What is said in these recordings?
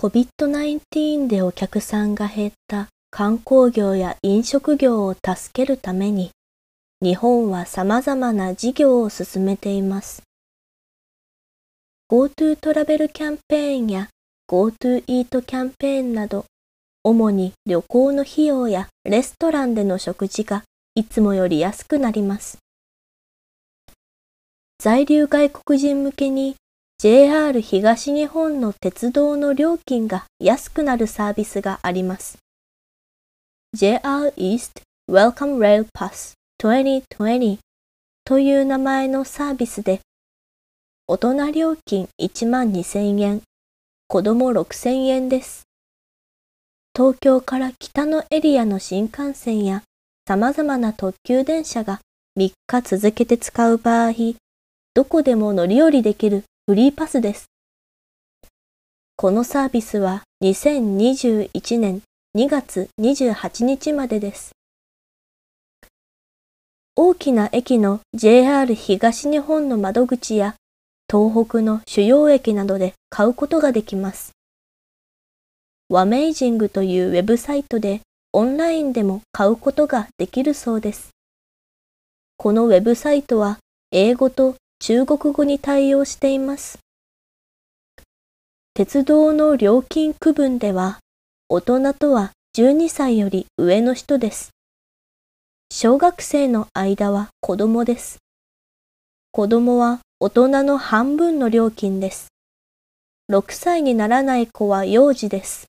COVID-19 でお客さんが減った観光業や飲食業を助けるために、日本は様々な事業を進めています。GoTo トラベルキャンペーンや GoTo イートキャンペーンなど、主に旅行の費用やレストランでの食事がいつもより安くなります。在留外国人向けに JR 東日本の鉄道の料金が安くなるサービスがあります。JR East Welcome Rail Pass 2020という名前のサービスで、大人料金1万2000円、子供6000円です。東京から北のエリアの新幹線や様々な特急電車が3日続けて使う場合、どこでも乗り降りできるフリーパスです。このサービスは2021年2月28日までです。大きな駅の JR 東日本の窓口や東北の主要駅などで買うことができます。ワメイジングというウェブサイトでオンラインでも買うことができるそうです。このウェブサイトは英語と中国語に対応しています。鉄道の料金区分では、大人とは12歳より上の人です。小学生の間は子供です。子供は大人の半分の料金です。6歳にならない子は幼児です。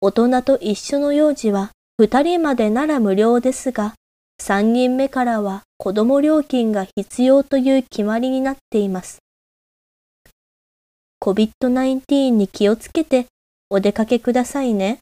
大人と一緒の幼児は2人までなら無料ですが、3人目からは子供料金が必要という決まりになっています。COVID-19 に気をつけてお出かけくださいね。